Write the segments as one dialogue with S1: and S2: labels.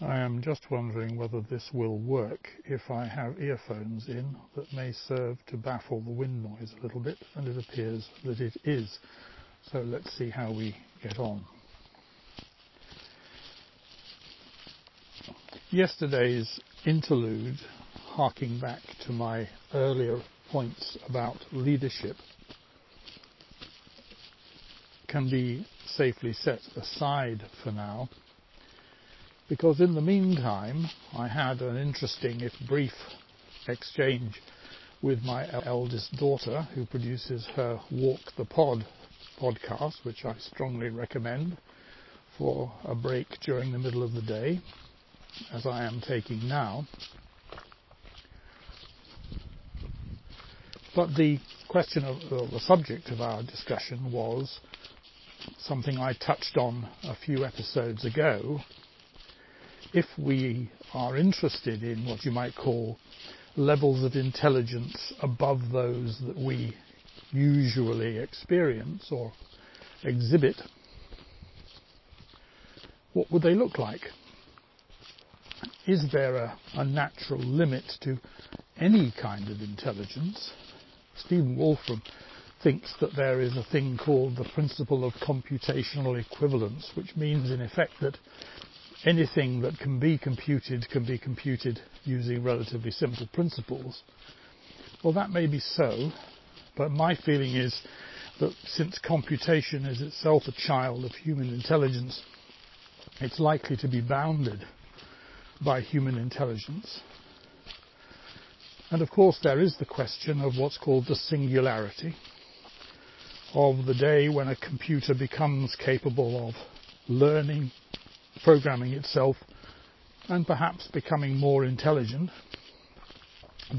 S1: I am just wondering whether this will work if I have earphones in that may serve to baffle the wind noise a little bit, and it appears that it is. So let's see how we get on. Yesterday's interlude, harking back to my earlier points about leadership, can be safely set aside for now because in the meantime I had an interesting, if brief, exchange with my eldest daughter who produces her Walk the Pod podcast, which I strongly recommend for a break during the middle of the day, as I am taking now. But the question of, or the subject of our discussion was something I touched on a few episodes ago, if we are interested in what you might call levels of intelligence above those that we usually experience or exhibit, what would they look like? Is there a, a natural limit to any kind of intelligence? Stephen Wolfram thinks that there is a thing called the principle of computational equivalence, which means in effect that anything that can be computed can be computed using relatively simple principles. Well, that may be so, but my feeling is that since computation is itself a child of human intelligence, it's likely to be bounded by human intelligence. And of course, there is the question of what's called the singularity of the day when a computer becomes capable of learning programming itself and perhaps becoming more intelligent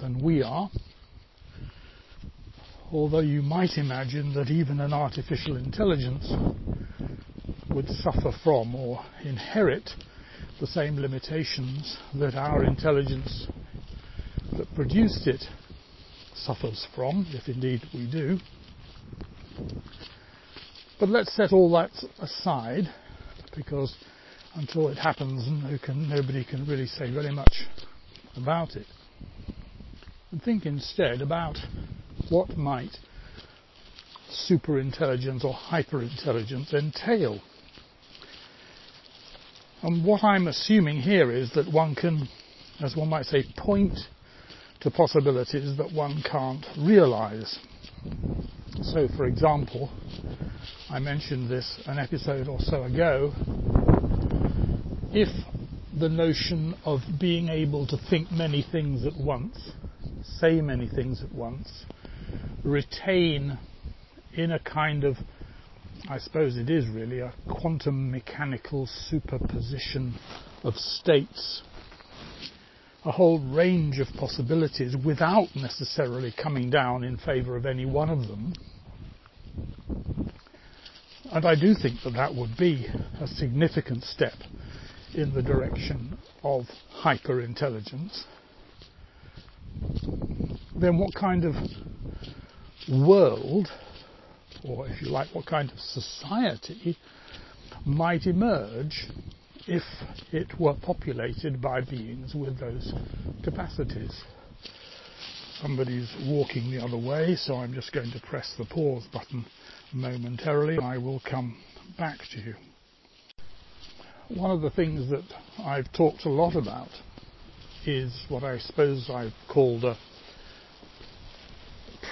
S1: than we are. Although you might imagine that even an artificial intelligence would suffer from or inherit the same limitations that our intelligence that produced it suffers from, if indeed we do. But let's set all that aside because until it happens, can, nobody can really say very much about it. And think instead about what might superintelligence or hyperintelligence entail. And what I'm assuming here is that one can, as one might say, point to possibilities that one can't realize. So, for example, I mentioned this an episode or so ago if the notion of being able to think many things at once, say many things at once, retain in a kind of, I suppose it is really, a quantum mechanical superposition of states, a whole range of possibilities without necessarily coming down in favour of any one of them. And I do think that that would be a significant step in the direction of hyperintelligence, then what kind of world, or if you like, what kind of society might emerge if it were populated by beings with those capacities? Somebody's walking the other way, so I'm just going to press the pause button momentarily. I will come back to you one of the things that I've talked a lot about is what I suppose I've called a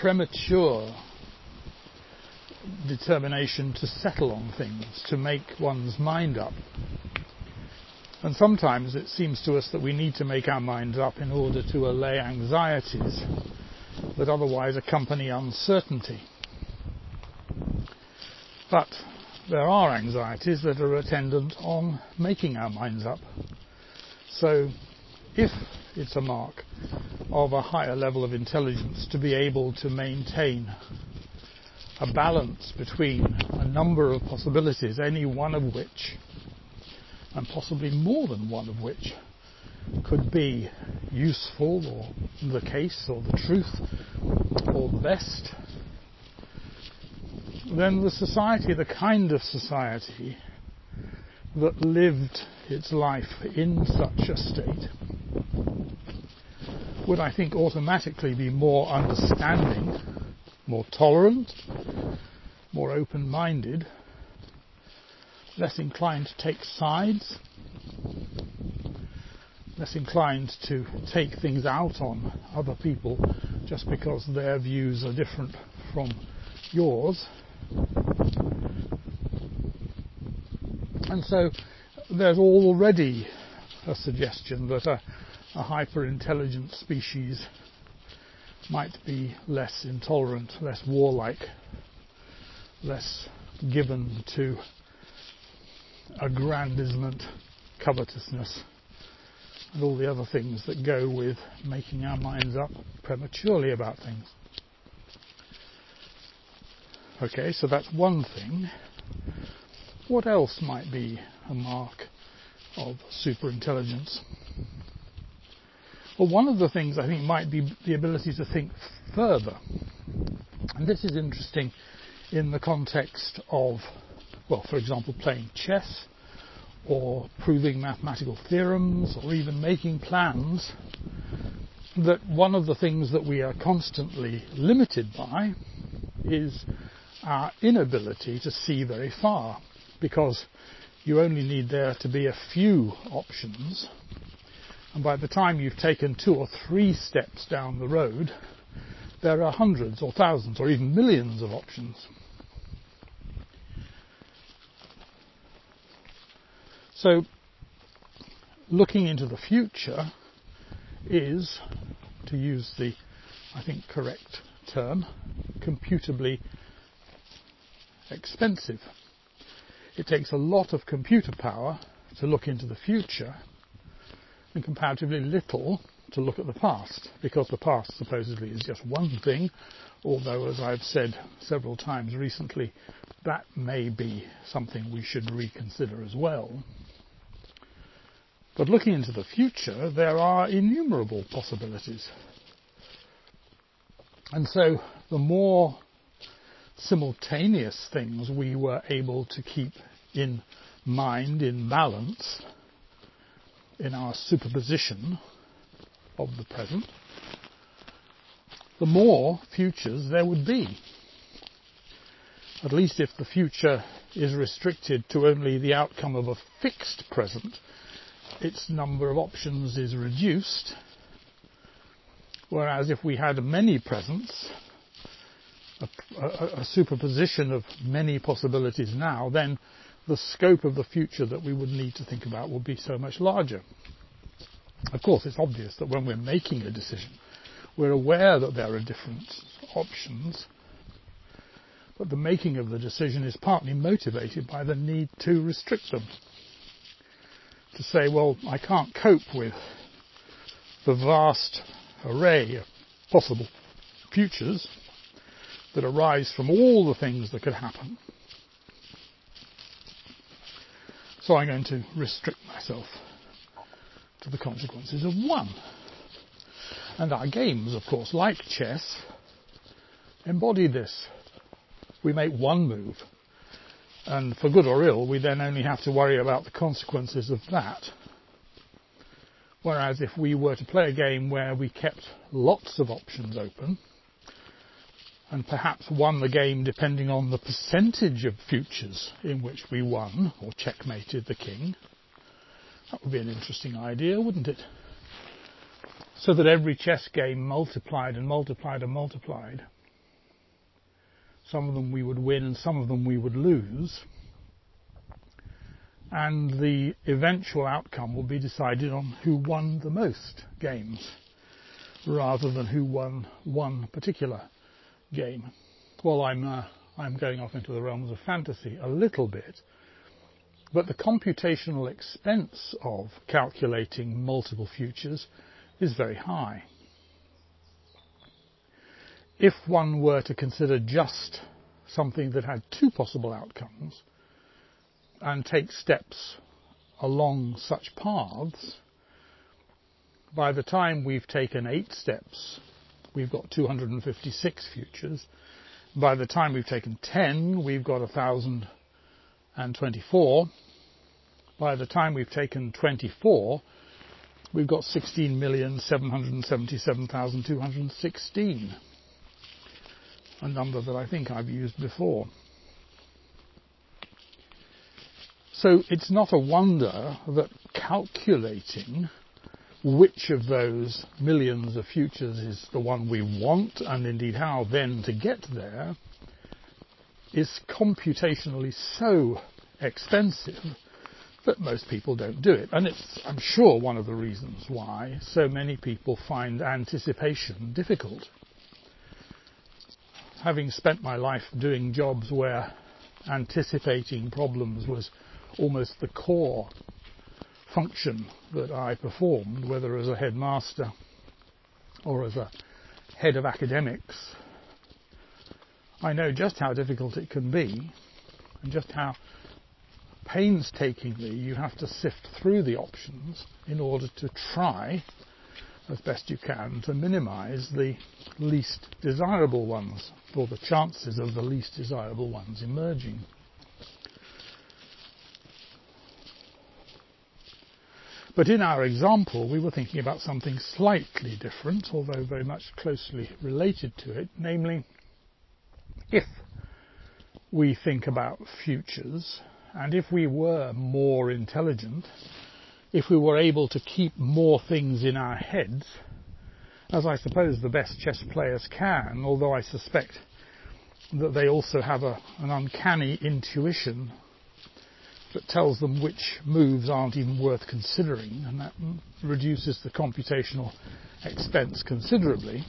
S1: premature determination to settle on things, to make one's mind up. And sometimes it seems to us that we need to make our minds up in order to allay anxieties that otherwise accompany uncertainty. But there are anxieties that are attendant on making our minds up. So if it's a mark of a higher level of intelligence to be able to maintain a balance between a number of possibilities, any one of which, and possibly more than one of which, could be useful or the case or the truth or the best, then the society, the kind of society that lived its life in such a state would, I think, automatically be more understanding, more tolerant, more open-minded, less inclined to take sides, less inclined to take things out on other people just because their views are different from yours. And so there's already a suggestion that a, a hyper-intelligent species might be less intolerant, less warlike, less given to aggrandizement, covetousness, and all the other things that go with making our minds up prematurely about things. Okay, so that's one thing. What else might be a mark of superintelligence? Well, one of the things I think might be the ability to think further. And this is interesting in the context of, well, for example, playing chess or proving mathematical theorems or even making plans that one of the things that we are constantly limited by is our inability to see very far because you only need there to be a few options and by the time you've taken two or three steps down the road there are hundreds or thousands or even millions of options. So looking into the future is, to use the, I think, correct term, computably expensive. It takes a lot of computer power to look into the future and comparatively little to look at the past because the past supposedly is just one thing although as I've said several times recently that may be something we should reconsider as well. But looking into the future, there are innumerable possibilities. And so the more simultaneous things we were able to keep in mind, in balance, in our superposition of the present, the more futures there would be. At least if the future is restricted to only the outcome of a fixed present, its number of options is reduced. Whereas if we had many presents, a, a, superposition of many possibilities now, then the scope of the future that we would need to think about would be so much larger. Of course, it's obvious that when we're making a decision, we're aware that there are different options, but the making of the decision is partly motivated by the need to restrict them to say, well, I can't cope with the vast array of possible futures that arise from all the things that could happen. So I'm going to restrict myself to the consequences of one. And our games, of course, like chess, embody this. We make one move and for good or ill, we then only have to worry about the consequences of that. Whereas if we were to play a game where we kept lots of options open, and perhaps won the game depending on the percentage of futures in which we won or checkmated the king, that would be an interesting idea, wouldn't it? So that every chess game multiplied and multiplied and multiplied some of them we would win and some of them we would lose. And the eventual outcome will be decided on who won the most games rather than who won one particular game. Well, I'm, uh, I'm going off into the realms of fantasy a little bit, but the computational expense of calculating multiple futures is very high if one were to consider just something that had two possible outcomes and take steps along such paths, by the time we've taken eight steps, we've got 256 futures. By the time we've taken 10, we've got 1024. by the time we've taken 24, we've got 16,777,216, a number that I think I've used before. So it's not a wonder that calculating which of those millions of futures is the one we want, and indeed how then to get there, is computationally so expensive that most people don't do it. And it's, I'm sure, one of the reasons why so many people find anticipation difficult. Having spent my life doing jobs where anticipating problems was almost the core function that I performed, whether as a headmaster or as a head of academics, I know just how difficult it can be and just how painstakingly you have to sift through the options in order to try as best you can to minimize the least desirable ones or the chances of the least desirable ones emerging. But in our example, we were thinking about something slightly different, although very much closely related to it, namely, if we think about futures, and if we were more intelligent, if we were able to keep more things in our heads, as I suppose the best chess players can, although I suspect that they also have a, an uncanny intuition that tells them which moves aren't even worth considering, and that reduces the computational expense considerably.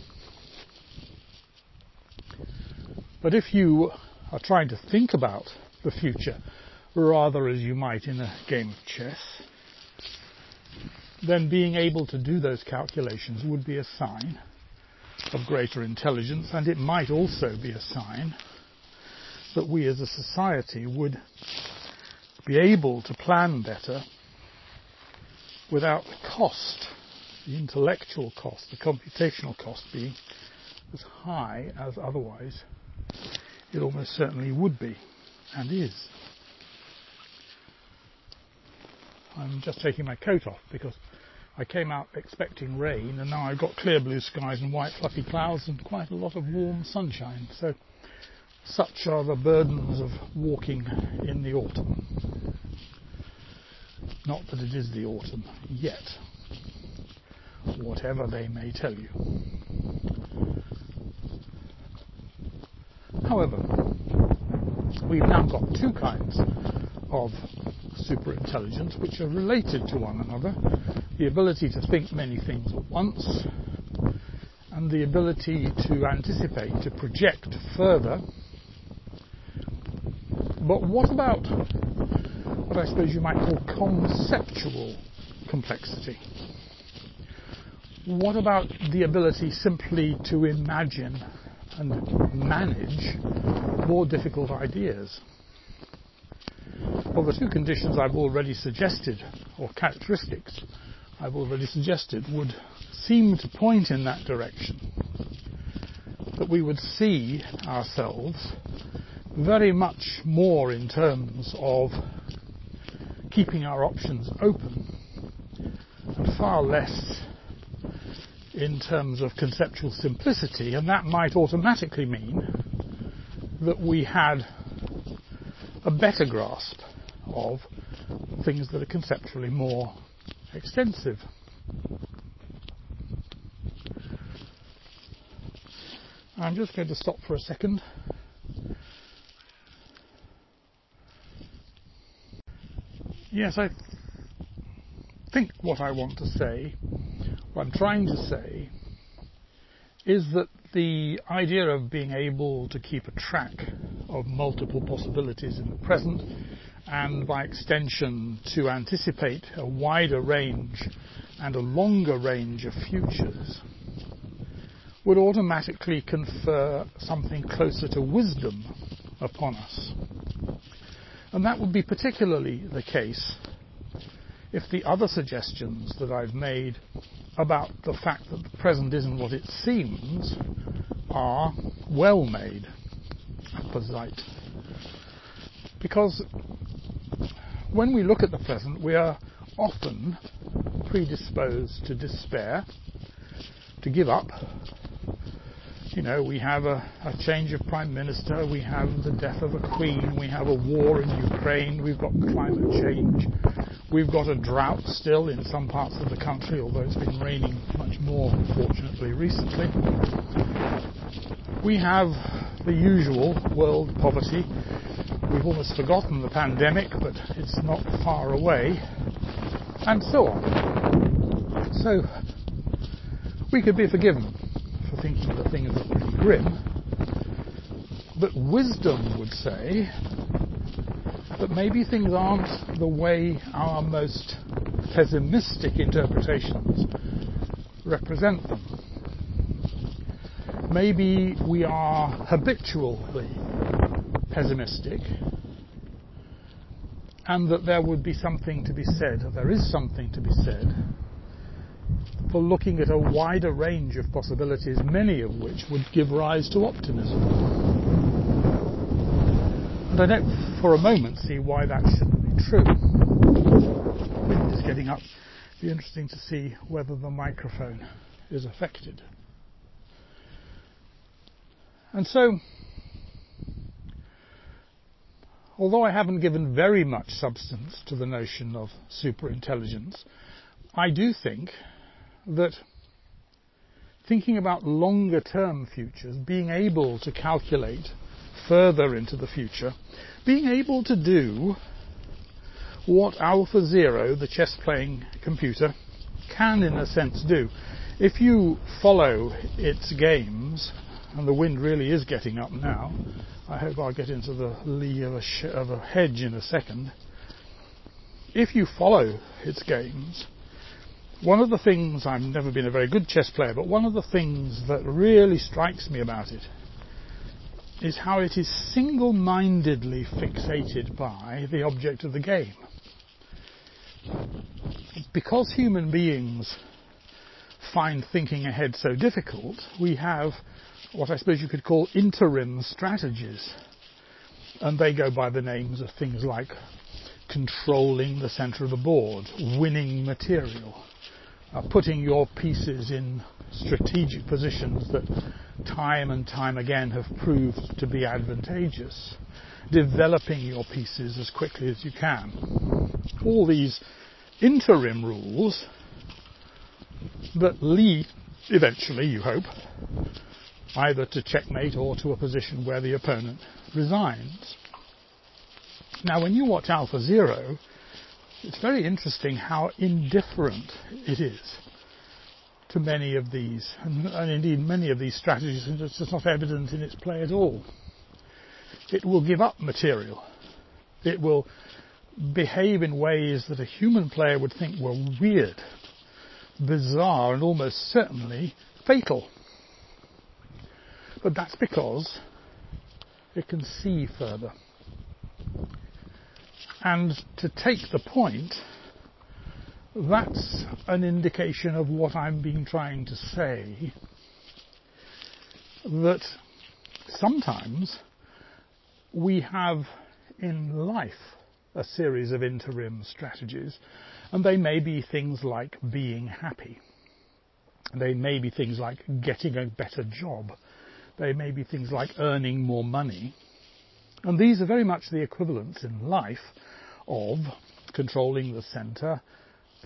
S1: But if you are trying to think about the future rather as you might in a game of chess, then being able to do those calculations would be a sign of greater intelligence, and it might also be a sign that we as a society would be able to plan better without the cost, the intellectual cost, the computational cost being as high as otherwise it almost certainly would be and is. I'm just taking my coat off because I came out expecting rain and now I've got clear blue skies and white fluffy clouds and quite a lot of warm sunshine. So such are the burdens of walking in the autumn. Not that it is the autumn yet, whatever they may tell you. However, we've now got two kinds of superintelligence which are related to one another. The ability to think many things at once and the ability to anticipate, to project further. But what about what I suppose you might call conceptual complexity? What about the ability simply to imagine and manage more difficult ideas? Well, the two conditions I've already suggested, or characteristics I've already suggested, would seem to point in that direction. That we would see ourselves very much more in terms of keeping our options open and far less in terms of conceptual simplicity, and that might automatically mean that we had a better grasp of things that are conceptually more extensive. I'm just going to stop for a second Yes, I think what I want to say, what I'm trying to say, is that the idea of being able to keep a track of multiple possibilities in the present and by extension to anticipate a wider range and a longer range of futures would automatically confer something closer to wisdom upon us. And that would be particularly the case if the other suggestions that I've made about the fact that the present isn't what it seems are well made, apposite. Because when we look at the present, we are often predisposed to despair, to give up. You know, we have a, change of prime minister, we have the death of a queen, we have a war in Ukraine, we've got climate change, we've got a drought still in some parts of the country, although it's been raining much more, fortunately, recently. We have the usual world poverty. We've almost forgotten the pandemic, but it's not far away, and so on. So, we could be forgiven for thinking that things are pretty grim, but wisdom would say that maybe things aren't the way our most pessimistic interpretations represent them. Maybe we are habitually pessimistic and that there would be something to be said, there is something to be said, for looking at a wider range of possibilities, many of which would give rise to optimism. And I don't for a moment see why that shouldn't be true. Wind is getting up. It'd be interesting to see whether the microphone is affected. And so, although I haven't given very much substance to the notion of superintelligence, I do think that thinking about longer term futures, being able to calculate further into the future, being able to do what Alpha Zero, the chess playing computer, can in a sense do. If you follow its games, and the wind really is getting up now, I hope I'll get into the lee of a, sh- of a hedge in a second. If you follow its games, one of the things, I've never been a very good chess player, but one of the things that really strikes me about it is how it is single-mindedly fixated by the object of the game. Because human beings find thinking ahead so difficult, we have what I suppose you could call interim strategies. And they go by the names of things like controlling the center of the board, winning material, uh, putting your pieces in strategic positions that time and time again have proved to be advantageous, developing your pieces as quickly as you can. All these interim rules that lead eventually, you hope, either to checkmate or to a position where the opponent resigns. Now, when you watch Alpha Zero, it's very interesting how indifferent it is to many of these, and, and indeed many of these strategies, and it's just not evident in its play at all. It will give up material. It will behave in ways that a human player would think were weird, bizarre, and almost certainly fatal. But that's because it can see further. And to take the point, that's an indication of what I'm being trying to say. That sometimes we have in life a series of interim strategies, and they may be things like being happy. They may be things like getting a better job. They may be things like earning more money. And these are very much the equivalents in life of controlling the center,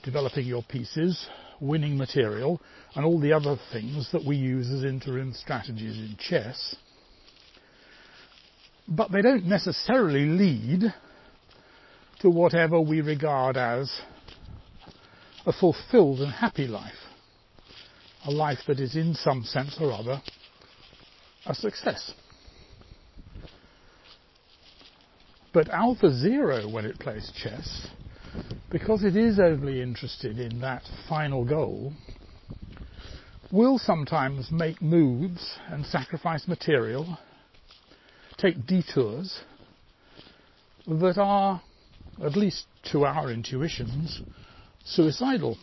S1: developing your pieces, winning material, and all the other things that we use as interim strategies in chess. But they don't necessarily lead to whatever we regard as a fulfilled and happy life. A life that is in some sense or other a success. But Alpha Zero, when it plays chess, because it is only interested in that final goal, will sometimes make moves and sacrifice material, take detours that are, at least to our intuitions, suicidal.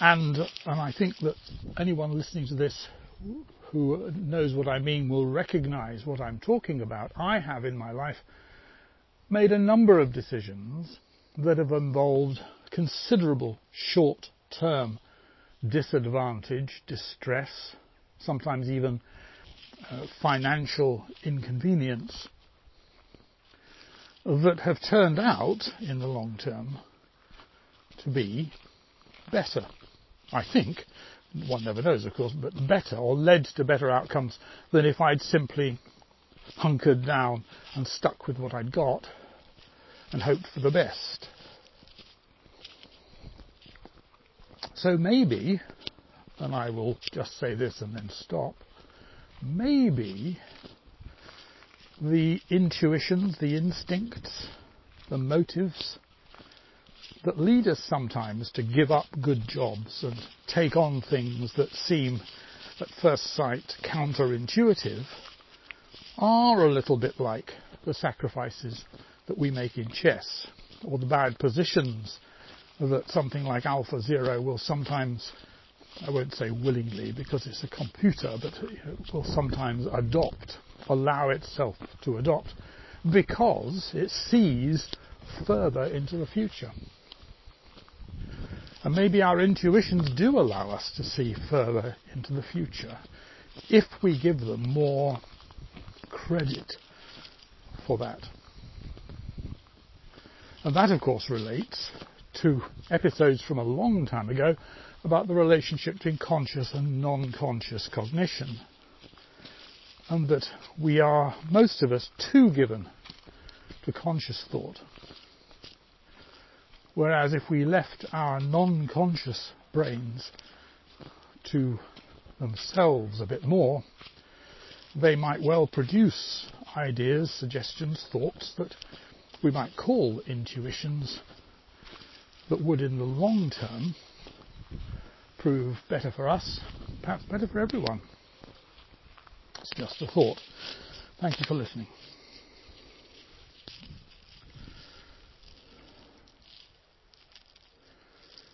S1: And, and I think that anyone listening to this who knows what I mean will recognize what I'm talking about. I have in my life made a number of decisions that have involved considerable short-term disadvantage, distress, sometimes even uh, financial inconvenience that have turned out in the long term to be better. I think, one never knows of course, but better or led to better outcomes than if I'd simply hunkered down and stuck with what I'd got and hoped for the best. So maybe, and I will just say this and then stop, maybe the intuitions, the instincts, the motives that lead us sometimes to give up good jobs and take on things that seem at first sight counterintuitive are a little bit like the sacrifices that we make in chess or the bad positions that something like Alpha Zero will sometimes, I won't say willingly because it's a computer, but it will sometimes adopt, allow itself to adopt because it sees further into the future. And maybe our intuitions do allow us to see further into the future if we give them more credit for that. And that, of course, relates to episodes from a long time ago about the relationship between conscious and non-conscious cognition. And that we are, most of us, too given to conscious thought. Whereas if we left our non-conscious brains to themselves a bit more, they might well produce ideas, suggestions, thoughts that we might call intuitions that would in the long term prove better for us, perhaps better for everyone. It's just a thought. Thank you for listening.